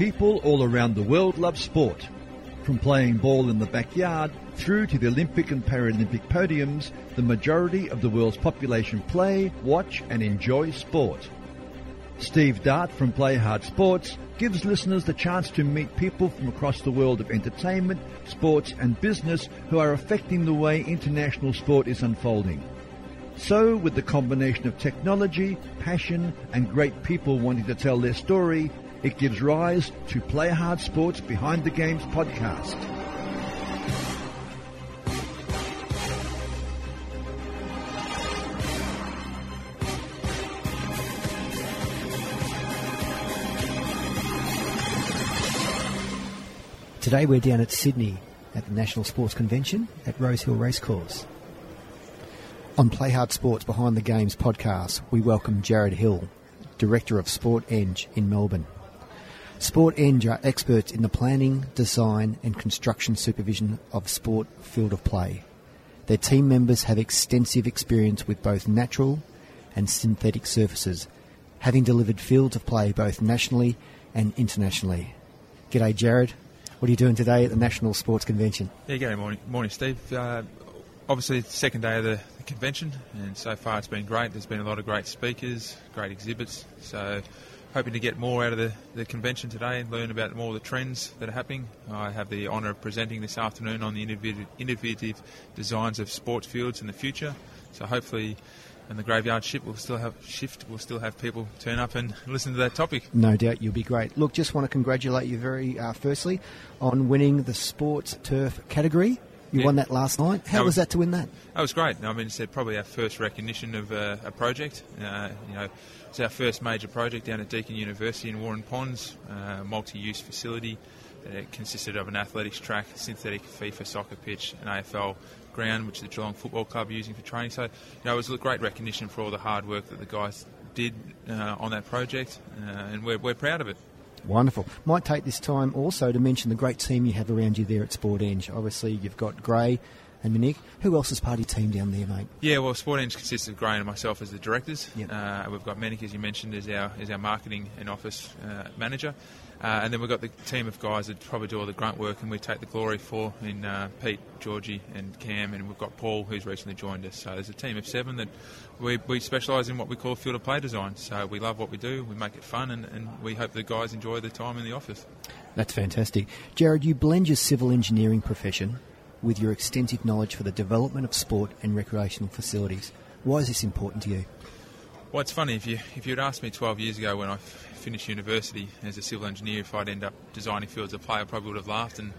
People all around the world love sport. From playing ball in the backyard through to the Olympic and Paralympic podiums, the majority of the world's population play, watch and enjoy sport. Steve Dart from Play Hard Sports gives listeners the chance to meet people from across the world of entertainment, sports and business who are affecting the way international sport is unfolding. So, with the combination of technology, passion and great people wanting to tell their story, it gives rise to Play Hard Sports Behind the Games podcast. Today we're down at Sydney at the National Sports Convention at Rosehill Racecourse. On Play Hard Sports Behind the Games podcast, we welcome Jared Hill, Director of Sport Eng in Melbourne. Sport Eng are experts in the planning, design and construction supervision of sport field of play. Their team members have extensive experience with both natural and synthetic surfaces, having delivered fields of play both nationally and internationally. G'day Jared, what are you doing today at the National Sports Convention? Yeah, good morning, morning, Steve. Uh, obviously, the second day of the, the, convention, and so far it's been great. There's been a lot of great speakers, great exhibits. So, hoping to get more out of the, the convention today and learn about more of the trends that are happening. I have the honour of presenting this afternoon on the innovative, innovative designs of sports fields in the future. So, hopefully, and the graveyard shift will still have shift. We'll still have people turn up and listen to that topic. No doubt, you'll be great. Look, just want to congratulate you very uh, firstly on winning the sports turf category. You yeah. won that last night. How was, was, that to win that? That was great. I mean, it's probably our first recognition of uh, a project. Uh, you know, it's our first major project down at Deakin University in Waurn Ponds, uh, multi-use facility. It consisted of an athletics track, synthetic FIFA soccer pitch, and an AFL ground, which the Geelong Football Club are using for training. So, you know, it was a great recognition for all the hard work that the guys did uh, on that project, uh, and we're, we're proud of it. Wonderful. Might take this time also to mention the great team you have around you there at Sport Eng. Obviously, you've got Gray and Monique. Who else is part of your team down there, mate? Yeah, well, Sport Eng consists of Gray and myself as the directors. Yep. Uh, we've got Monique, as you mentioned, as our as our marketing and office uh, manager. Uh, and then we've got the team of guys that probably do all the grunt work and we take the glory for in uh, Pete, Georgie, and Cam. And we've got Paul, who's recently joined us. So there's a team of seven that we, we specialise in what we call field of play design. So we love what we do, we make it fun, and, and we hope the guys enjoy the time in the office. That's fantastic. Jared, you blend your civil engineering profession with your extensive knowledge for the development of sport and recreational facilities. Why is this important to you? Well, it's funny if you if you'd asked me 12 years ago when I f- finished university as a civil engineer if I'd end up designing fields of play, I probably would have laughed. And,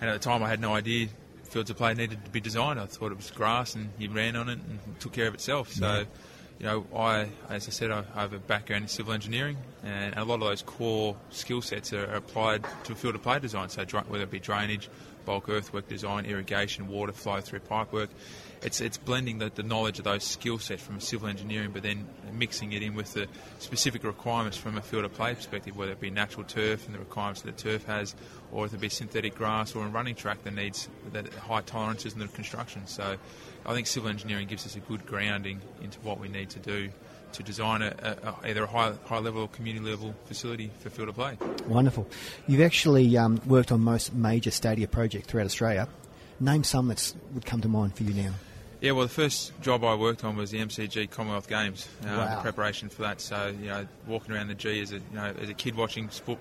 and at the time, I had no idea fields of play needed to be designed. I thought it was grass and you ran on it and took care of itself. So, yeah. you know, I, as I said, I have a background in civil engineering, and a lot of those core skill sets are applied to field of play design. So, whether it be drainage, bulk earthwork design, irrigation, water flow through pipework it's it's blending the, the knowledge of those skill sets from civil engineering, but then mixing it in with the specific requirements from a field of play perspective, whether it be natural turf and the requirements that the turf has, or if it be synthetic grass or a running track that needs that high tolerances in the construction. So, I think civil engineering gives us a good grounding into what we need to do to design a, a, either a high, high level or community level facility for field of play. Wonderful. You've actually um, worked on most major stadia projects throughout Australia. Name some that would come to mind for you now. Yeah, well, the first job I worked on was the MCG Commonwealth Games, uh, wow. preparation for that. So, you know, walking around the G as a, you know, as a kid watching sport,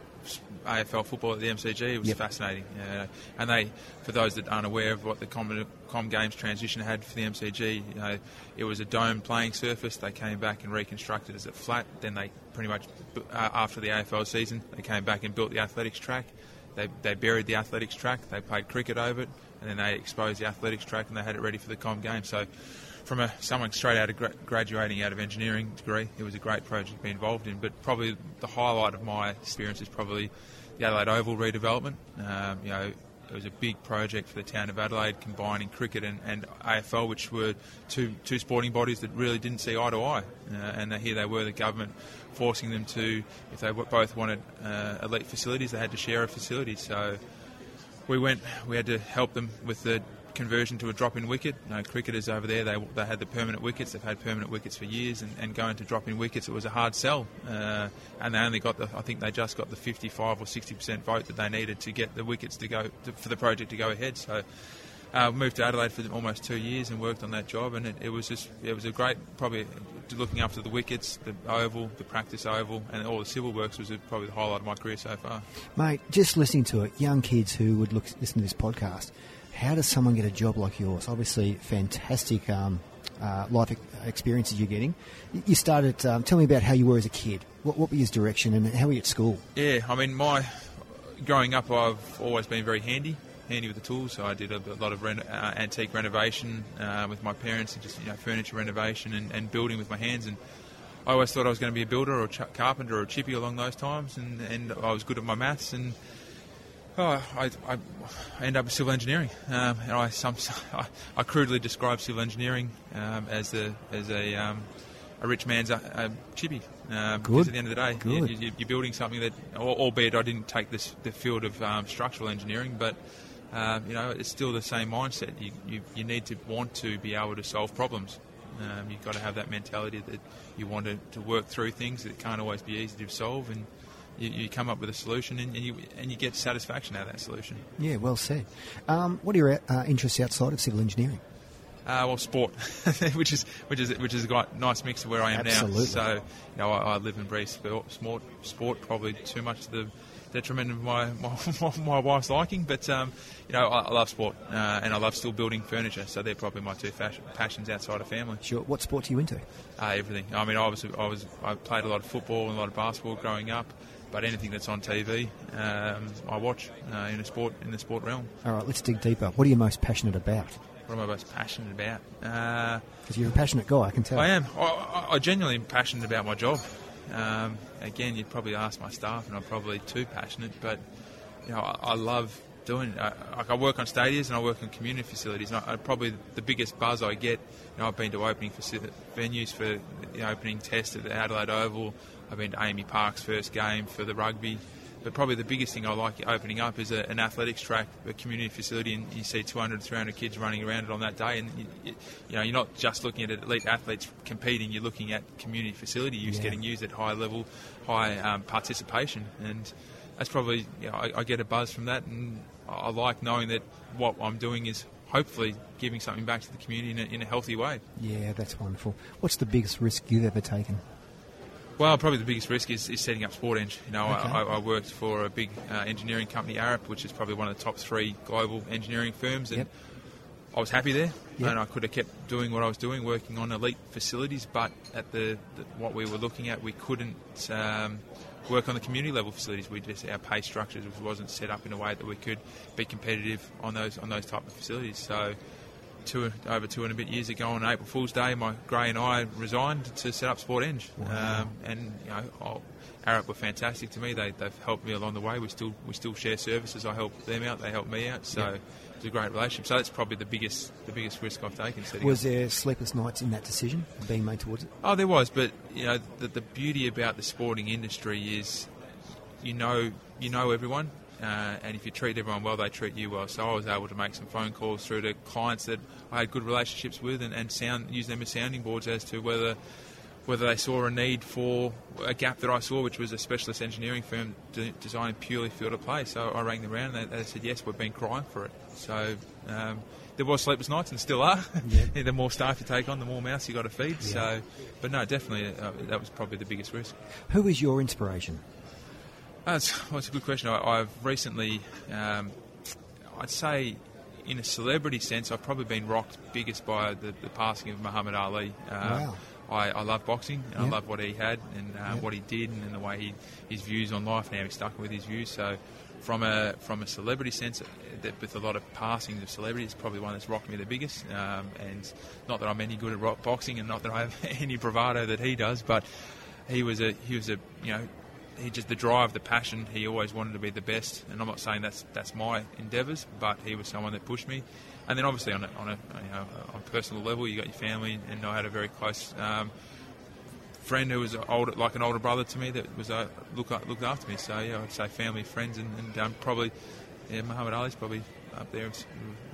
AFL football at the MCG, it was yep. fascinating. Know, and they, for those that aren't aware of what the Com, Com Games transition had for the MCG, you know, it was a dome playing surface. They came back and reconstructed it as a flat. Then they pretty much, uh, after the AFL season, they came back and built the athletics track. They, they buried the athletics track. They played cricket over it and then they exposed the athletics track and they had it ready for the Com Games. So, from a, someone straight out of gra- graduating out of engineering degree, it was a great project to be involved in. But probably the highlight of my experience is probably the Adelaide Oval redevelopment. Um, you know, it was a big project for the town of Adelaide, combining cricket and, and AFL, which were two two sporting bodies that really didn't see eye to eye. Uh, and here they were, the government forcing them to, if they both wanted uh, elite facilities, they had to share a facility. So we went, we had to help them with the conversion to a drop-in wicket. You know, cricketers over there, they, they had the permanent wickets. They've had permanent wickets for years, and, and going to drop-in wickets, it was a hard sell. Uh, and they only got the, I think they just got the 55 or 60 percent vote that they needed to get the wickets to go to, for the project to go ahead. So. Uh, moved to Adelaide for almost two years and worked on that job, and it, it was just it was a great probably looking after the wickets, the oval, the practice oval, and all the civil works was probably the highlight of my career so far. Mate, just listening to it, young kids who would look listen to this podcast, how does someone get a job like yours? Obviously, fantastic um, uh, life experiences you're getting. You started. Um, tell me about how you were as a kid. What, what was your direction, and how were you at school? Yeah, I mean, my growing up, I've always been very handy handy with the tools. So I did a, lot of reno, uh, antique renovation uh, with my parents, and just you know furniture renovation and, and, building with my hands. And I always thought I was going to be a builder or a ch- carpenter or a chippy along those times. And, and I was good at my maths and Oh, I, I, end up with civil engineering, um, and I, some, I, I, crudely describe civil engineering um, as a as a, um, a rich man's uh, uh, chippy. Um, Good. At the end of the day. You, are building something that, albeit I didn't take this the field of um, structural engineering, but um, you know it's still the same mindset. You, you, you need to want to be able to solve problems. Um, you've got to have that mentality that you want to, to work through things that can't always be easy to solve and you, you come up with a solution and, and, you and you get satisfaction out of that solution. Yeah, well said. Um, what are your uh, interests outside of civil engineering? Uh, well, sport, which is which is which got a nice mix of where I am Absolutely. now. So, you know, I, I, live and breathe sport, sport, sport, probably too much to the detriment of my my, my wife's liking. But um, you know, I, I love sport uh, and I love still building furniture. So they're probably my two fashion, passions outside of family. Sure. What sport are you into? Uh, everything. I mean, I was I was I played a lot of football and a lot of basketball growing up but anything that's on TV, um, I watch uh, in the sport in the sport realm. All right, let's dig deeper. What are you most passionate about? What am I most passionate about? Because uh, you're a passionate guy, I can tell. I am. I, I genuinely am passionate about my job. Um, again, you'd probably ask my staff, and I'm probably too passionate, but you know, I, I love doing. Uh, like I work on stadiums and I work on community facilities. And I, probably the biggest buzz I get. You know, I've been to opening venues for the opening test at the Adelaide Oval. I've been to AAMI Park's first game for the rugby. But probably the biggest thing I like opening up is a, an athletics track, a community facility, and you see 200, 300 kids running around it on that day. And you, you know, you're not just looking at elite athletes competing; you're looking at community facility use yeah. getting used at high level, high um, participation, and that's probably you know, I, I, get a buzz from that, and I like knowing that what I'm doing is hopefully giving something back to the community in a, in a healthy way. Yeah, that's wonderful. What's the biggest risk you've ever taken? Well, probably the biggest risk is, is setting up Sport Eng. You know, okay. I, I, worked for a big uh, engineering company, Arup, which is probably one of the top three global engineering firms, and yep. I was happy there, yep. and I could have kept doing what I was doing, working on elite facilities. But at the, the what we were looking at, we couldn't um, work on the community level facilities. We just our pay structures wasn't set up in a way that we could be competitive on those on those type of facilities. So two over two and a bit years ago on April Fool's Day, my Gray and I resigned to set up Sport Eng, wow. um, and you know, I'll, Arup were fantastic to me. They, have helped me along the way. We still we still share services. I help them out. They help me out. So it's a great relationship. So that's probably the biggest the biggest risk I've taken. Was up. there sleepless nights in that decision being made towards it? Oh, there was. But you know, the, the beauty about the sporting industry is, you know, you know everyone. Uh, and if you treat everyone well, they treat you well. So I was able to make some phone calls through to clients that I had good relationships with, and, and sound use them as sounding boards as to whether whether they saw a need for a gap that I saw, which was a specialist engineering firm de- designing purely field of play. So I rang them around and they, they said, yes, we've been crying for it. So um, there was sleepless nights and still are. Yeah. the more staff you take on, the more mouths you got to feed. Yeah. So, but no, definitely uh, that was probably the biggest risk. Who is your inspiration? That's, that's a good question. I, have recently, um, I'd say, in a celebrity sense, I've probably been rocked biggest by the, the passing of Muhammad Ali. Uh, wow. I, I, love boxing. And yep. I love what he had and uh, yep. what he did, and, and the way he his views on life and how he stuck with his views. So, from a from a celebrity sense, that with a lot of passings of celebrities, probably one that's rocked me the biggest. Um, and not that I'm any good at boxing, and not that I have any bravado that he does, but he was a he was a you know he just the drive, the passion. He always wanted to be the best, and I'm not saying that's that's my endeavours, but he was someone that pushed me. And then obviously on a, on a you know on a personal level, you got your family, and I had a very close um, friend who was older, like an older brother to me that was uh, look looked after me. So yeah, I'd say family, friends, and, and um, probably yeah, Muhammad Ali's probably up there,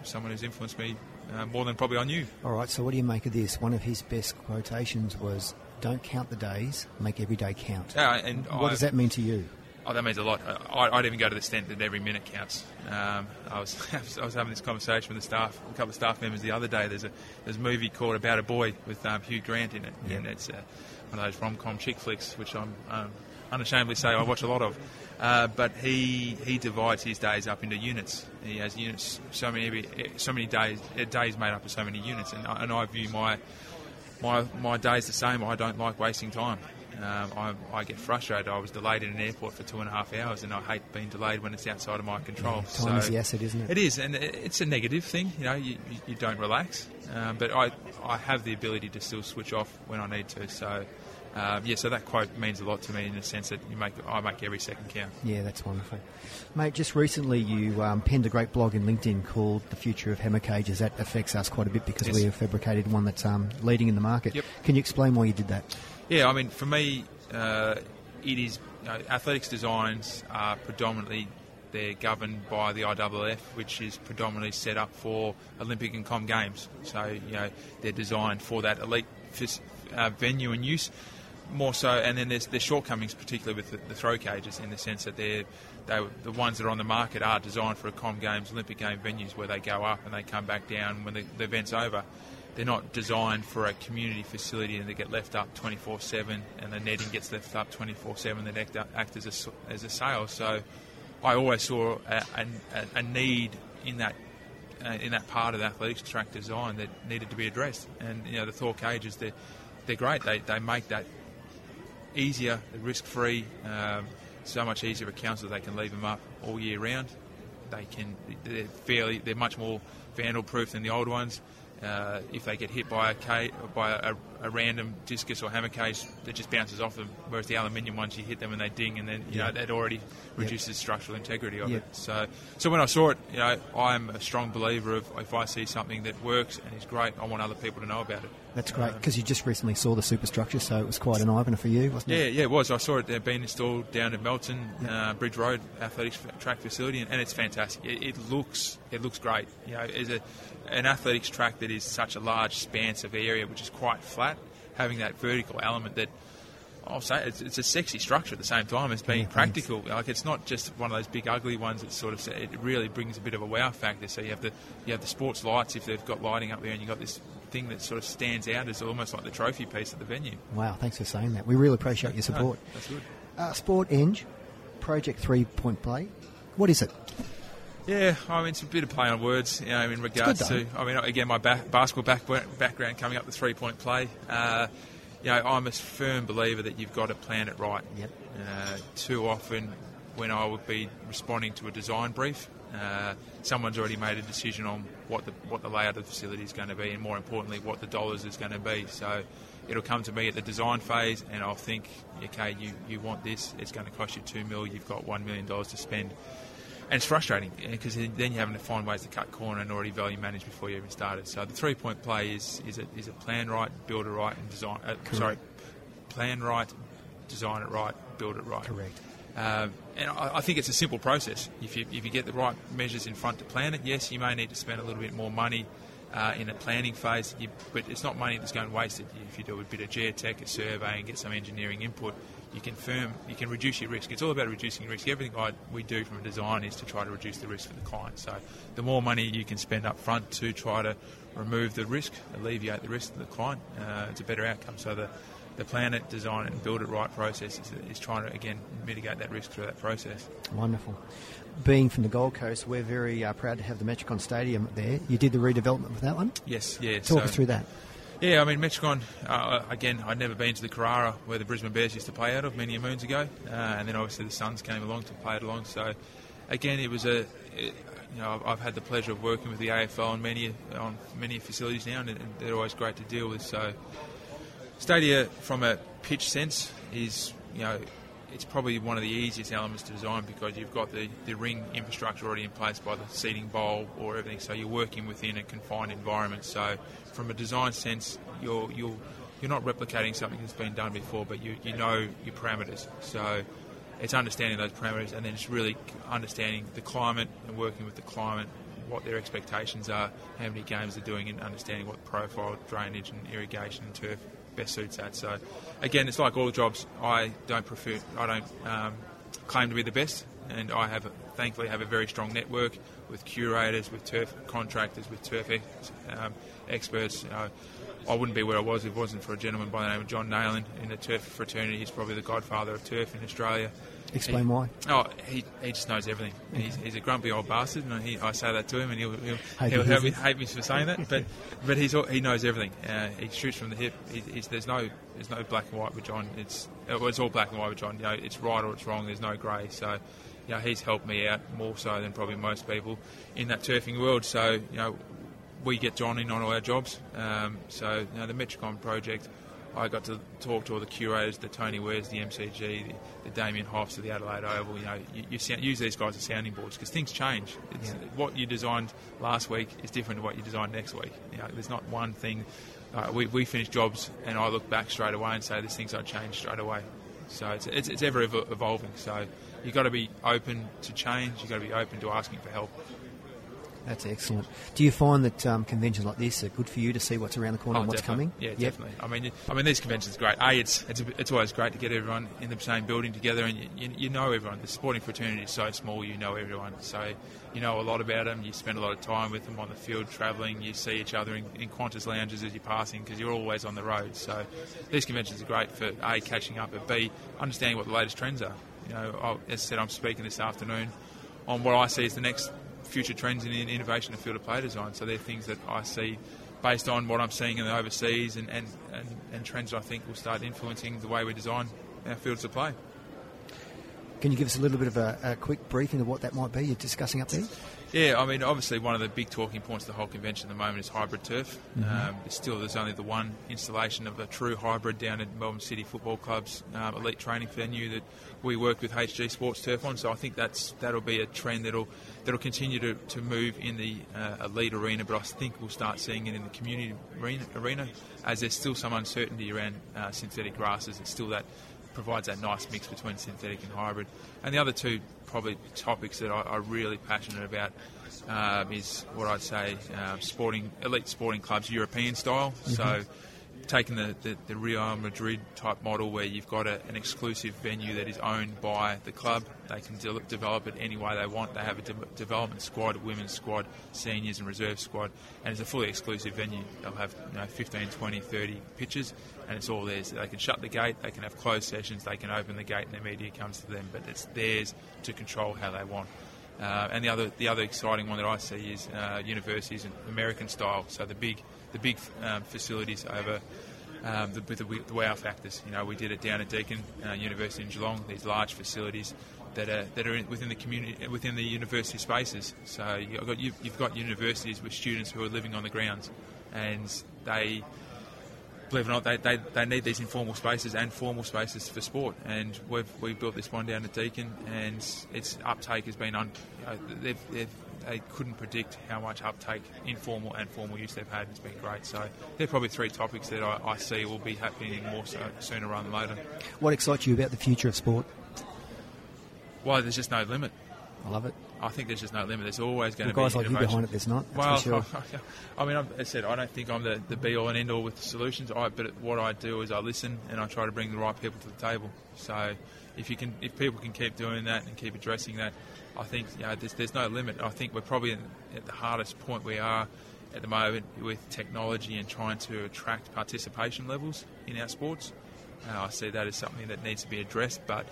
someone who's influenced me uh, more than probably I knew. All right, so what do you make of this? One of his best quotations was, "Don't count the days, make every day count." Yeah, and what I, does that mean to you? Oh, that means a lot. I, would even go to the extent that every minute counts. Um, I was I was having this conversation with the staff, a couple of staff members the other day. There's a there's a movie called About a Boy with um, Hugh Grant in it, yeah. and it's uh, one of those rom-com chick flicks, which I'm um, unashamedly say I watch a lot of. Uh, but he he divides his days up into units. He has units so many so many days days made up of so many units, and I, and I view my my my days the same. I don't like wasting time. Um, I, I, get frustrated. I was delayed in an airport for two and a half hours, and I hate being delayed when it's outside of my control. Yeah, time so is the asset, isn't it? It is, and it's a negative thing. You know, you, you don't relax, um, but I I have the ability to still switch off when I need to. So. Um, yeah, so that quote means a lot to me in the sense that you make I make every second count. Yeah, that's wonderful, mate. Just recently, you um, penned a great blog in LinkedIn called "The Future of Hammer Cages." That affects us quite a bit because yes. we have fabricated one that's um, leading in the market. Yep. Can you explain why you did that? Yeah, I mean, for me, uh, it is you know, athletics designs are predominantly they're governed by the IWF, which is predominantly set up for Olympic and Com Games. So you know they're designed for that elite uh, venue and use more so. And then there's there's shortcomings, particularly with the, the, throw cages, in the sense that they're they the ones that are on the market are designed for a Com Games, Olympic game venues where they go up and they come back down when the, the event's over they're not designed for a community facility and they get left up 24 7 and the netting gets left up 24 7 that act, act as a, as a sale. So I always saw a, a, a need in that uh, in that part of the athletics track design that needed to be addressed. And you know the Thor cages, they're, they're great. They, they make that easier, risk free, um, so much easier for councils. They can leave them up all year round. They can they're fairly they're much more vandal proof than the old ones. Uh, if they get hit by a by a, a, random discus or hammer case, that just bounces off them. Whereas the aluminium ones, you hit them and they ding, and then you yeah. know that already reduces yep. structural integrity of yep. it. So, so when I saw it, you know, I'm a strong believer of if I see something that works and is great, I want other people to know about it. That's great because um, you just recently saw the superstructure, so it was quite an eye opener for you, wasn't yeah, it? Yeah, yeah, it was. I saw it being installed down at Melton yep. uh, Bridge Road Athletics Track Facility, and, and it's fantastic. It, it, looks it looks great. You know, as a an athletics track that is such a large span of area, which is quite flat, having that vertical element that I'll say it's, it's, a sexy structure at the same time as being yeah, practical. Thanks. Like it's not just one of those big ugly ones. That sort of it really brings a bit of a wow factor. So you have the you have the sports lights if they've got lighting up there, and you've got this thing that sort of stands out as almost like the trophy piece of the venue. Wow, thanks for saying that. We really appreciate your support. No, that's good. Uh, Sport Eng, Project Three Point Play. What is it? Yeah, I mean, it's a bit of play on words, you know, in regards to, I mean, again, my ba- basketball back- background coming up the three point play. Uh, you know, I'm a firm believer that you've got to plan it right. Yep. Uh, too often, when I would be responding to a design brief, uh, someone's already made a decision on what the what the layout of the facility is going to be, and more importantly, what the dollars is going to be. So it'll come to me at the design phase, and I'll think, okay, you, you want this, it's going to cost you two mil, you've got one million dollars to spend and it's frustrating because then you're having to find ways to cut corner and already value manage before you even started. So the three point play is is a, is a plan right, build it right, and design. Uh, sorry, plan right, design it right, build it right. Correct. Um, and I, I, think it's a simple process. If you, if you get the right measures in front to plan it, yes, you may need to spend a little bit more money uh, in a planning phase, you, but it's not money that's going wasted. If you do a bit of geotech, a survey, and get some engineering input, you can firm, you can reduce your risk. It's all about reducing risk. Everything I, we do from a design is to try to reduce the risk for the client. So the more money you can spend up front to try to remove the risk, alleviate the risk to the client, uh, it's a better outcome. So the, the plan it, design it, and build it right process is, is trying to, again, mitigate that risk through that process. Wonderful. Being from the Gold Coast, we're very uh, proud to have the Metricon Stadium there. You did the redevelopment with that one? Yes, yeah. Talk so, us through that. Yeah, I mean, Metricon, uh, again, I'd never been to the Carrara where the Brisbane Bears used to play out of many moons ago. Uh, and then obviously the Suns came along to play it along. So, again, it was a. It, you know, I've, I've, had the pleasure of working with the AFL on many on many facilities now, and, and they're always great to deal with. So, Stadia, from a pitch sense, is you know it's probably one of the easiest elements to design because you've got the, the ring infrastructure already in place by the seating bowl or everything, so you're working within a confined environment. So, from a design sense, you're you're you're not replicating something that's been done before, but you you know your parameters. So, it's understanding those parameters and then it's really understanding the climate and working with the climate what their expectations are, how many games they're doing, and understanding what profile, drainage, and irrigation and turf best suits that. So, again, it's like all jobs. I don't prefer, I don't um, claim to be the best, and I have, thankfully, have a very strong network with curators, with turf contractors, with turf ex, um, experts. You know, I wouldn't be where I was if it wasn't for a gentleman by the name of John Neylan in the turf fraternity. He's probably the godfather of turf in Australia. Explain he, why. Oh, he, he just knows everything. Okay. He's, he's, a grumpy old bastard, and he, I say that to him, and he'll, he'll, he'll hate, me, hate, me, for saying that. But but he's he knows everything. Uh, he shoots from the hip. He, there's no there's no black and white with John. It's well, it's all black and white with John. You know, it's right or it's wrong. There's no grey. So. You know, he's helped me out more so than probably most people in that turfing world. So, you know, we get John in on all our jobs. Um, so, you know, the Metricon project, I got to talk to all the curators, the Tony Wares, the MCG, the, the Damian Houghs of the Adelaide Oval. You know, you, you sound, use these guys as sounding boards because things change. Yeah. What you designed last week is different to what you designed next week. You know, there's not one thing. Uh, we, we finish jobs and I look back straight away and say there's things I changed straight away. So it's, it's, it's ever evolving. So you've got to be open to change. You've got to be open to asking for help. That's excellent. Do you find that um, conventions like this are good for you to see what's around the corner oh, and what's definitely. coming? Yeah, yep. definitely. I mean, I mean, these conventions are great. A, it's it's, a, it's always great to get everyone in the same building together, and you, you, you, know everyone. The sporting fraternity is so small, you know everyone. So you know a lot about them. You spend a lot of time with them on the field, travelling. You see each other in, in Qantas lounges as you're passing because you're always on the road. So these conventions are great for a catching up, but b understanding what the latest trends are. You know, I'll, as I said, I'm speaking this afternoon on what I see as the next future trends in innovation and field of play design. So they're things that I see based on what I'm seeing in the overseas and, and, and, and trends that I think will start influencing the way we design our fields of play. Can you give us a little bit of a, a quick briefing of what that might be you're discussing up there? Yeah, I mean, obviously, one of the big talking points of the whole convention at the moment is hybrid turf. Mm-hmm. Um, still, there's only the one installation of a true hybrid down at Melbourne City Football Club's um, elite training venue that we work with HG Sports Turf on. So I think that's that'll be a trend that'll that'll continue to, to move in the uh, elite arena, but I think we'll start seeing it in the community arena, arena as there's still some uncertainty around uh, synthetic grasses. It's still that provides that nice mix between synthetic and hybrid. And the other two probably topics that I, am really passionate about um, is what I'd say um, sporting elite sporting clubs European style. Mm-hmm. So taking the, the, the, Real Madrid type model where you've got a, an exclusive venue that is owned by the club. They can de- develop it any way they want. They have a de- development squad, women's squad, seniors and reserve squad, and it's a fully exclusive venue. They'll have you know, 15, 20, 30 pitches, and it's all theirs. They can shut the gate, they can have closed sessions, they can open the gate, and the media comes to them, but it's theirs to control how they want. Uh, and the other the other exciting one that I see is uh, universities and American style. So the big the big um, facilities over um, the, the, the, wow factors. You know, we did it down at Deakin uh, University in Geelong. These large facilities that are that are within the community within the university spaces. So you've got, you've, you've got universities with students who are living on the grounds, and they believe it or not, they, they, they need these informal spaces and formal spaces for sport. And we've we built this one down at Deakin, and its uptake has been un, you know, they've, they've, they couldn't predict how much uptake, informal and formal use they've had. It's been great. So they're probably three topics that I, I see will be happening more so sooner rather than later. What excites you about the future of sport? Well, there's just no limit. I love it. I think there's just no limit. There's always going to be guys like you behind it. There's not. well, sure. I mean, I said I don't think I'm the, the be all and end all with the solutions. I, but what I do is I listen and I try to bring the right people to the table. So if you can, if people can keep doing that and keep addressing that, I think you know, there's, there's no limit. I think we're probably at the hardest point we are at the moment with technology and trying to attract participation levels in our sports. Uh, I see that as something that needs to be addressed, but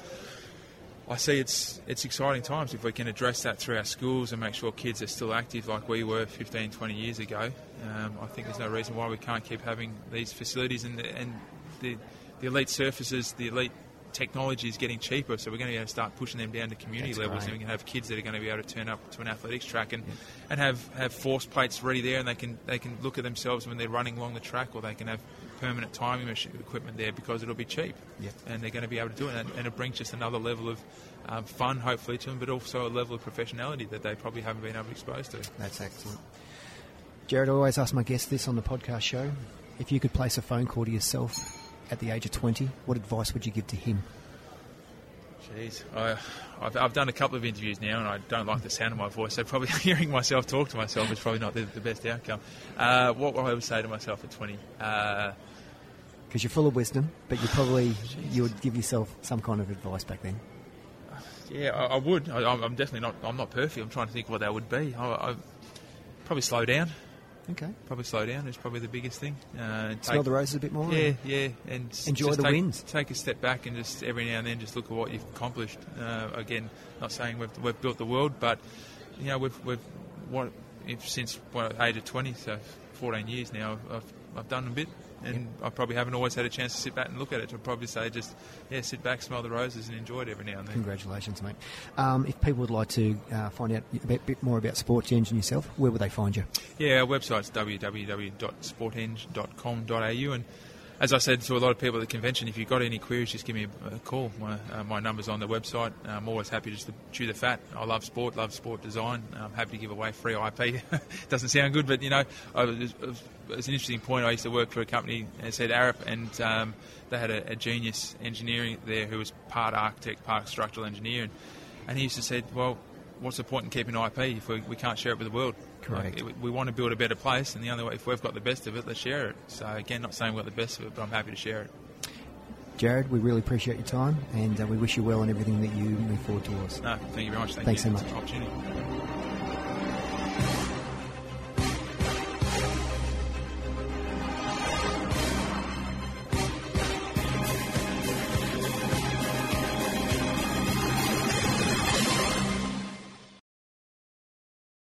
I see it's it's exciting times if we can address that through our schools and make sure kids are still active like we were 15, 20 years ago. Um, I think there's no reason why we can't keep having these facilities and the, and the, the elite surfaces, the elite technology is getting cheaper, so we're going to, to start pushing them down to community That's levels, and we can have kids that are going to be able to turn up to an athletics track and, yeah. and have, have force plates ready there, and they can they can look at themselves when they're running along the track, or they can have permanent timing equipment there because it'll be cheap, yeah. and they're going to be able to do it, and, and it brings just another level of um, fun, hopefully, to them, but also a level of professionality that they probably haven't been able to expose to. That's excellent. Jared, I always ask my guests this on the podcast show. If you could place a phone call to yourself at the age of 20, what advice would you give to him? Jeez, I, have I've done a couple of interviews now, and I don't like the sound of my voice. So probably hearing myself talk to myself is probably not the, the best outcome. Uh, what I would say to myself at twenty. Uh, because you're full of wisdom, but you probably you would give yourself some kind of advice back then. Yeah, I, I would. I, am definitely not. I'm not perfect. I'm trying to think what that would be. I, I probably slow down. Okay. Probably slow down is probably the biggest thing. Uh, take, Smell the roses a bit more. Yeah, yeah, and enjoy the take, wins. Take a step back and just every now and then just look at what you've accomplished. Uh, again, not saying we've, we've built the world, but you know we've we've what if since what, age of 20, so 14 years now, I've I've done a bit and yep. I probably haven't always had a chance to sit back and look at it. I'd probably say just yeah, sit back, smell the roses, and enjoy it every now and then. Congratulations, mate. Um, if people would like to uh, find out a bit, bit, more about Sports Engine yourself, where would they find you? Yeah, our website's www.sporteng.com.au and as I said to a lot of people at the convention, if you've got any queries, just give me a, call. My, uh, my number's on the website. I'm always happy just to chew the fat. I love sport, love sport design. I'm happy to give away free IP. It doesn't sound good, but you know, it's an interesting point. I used to work for a company, as said Arup, and um, they had a, a, genius engineering there who was part architect, part structural engineer, and, and he used to say, well, what's the point in keeping IP if we, we can't share it with the world? Correct. Like, we want to build a better place, and the only way, if we've got the best of it, let's share it. So, again, not saying we've got the best of it, but I'm happy to share it. Jared, we really appreciate your time, and uh, we wish you well in everything that you move forward towards. No, thank you very much. Thank Thanks you. so much.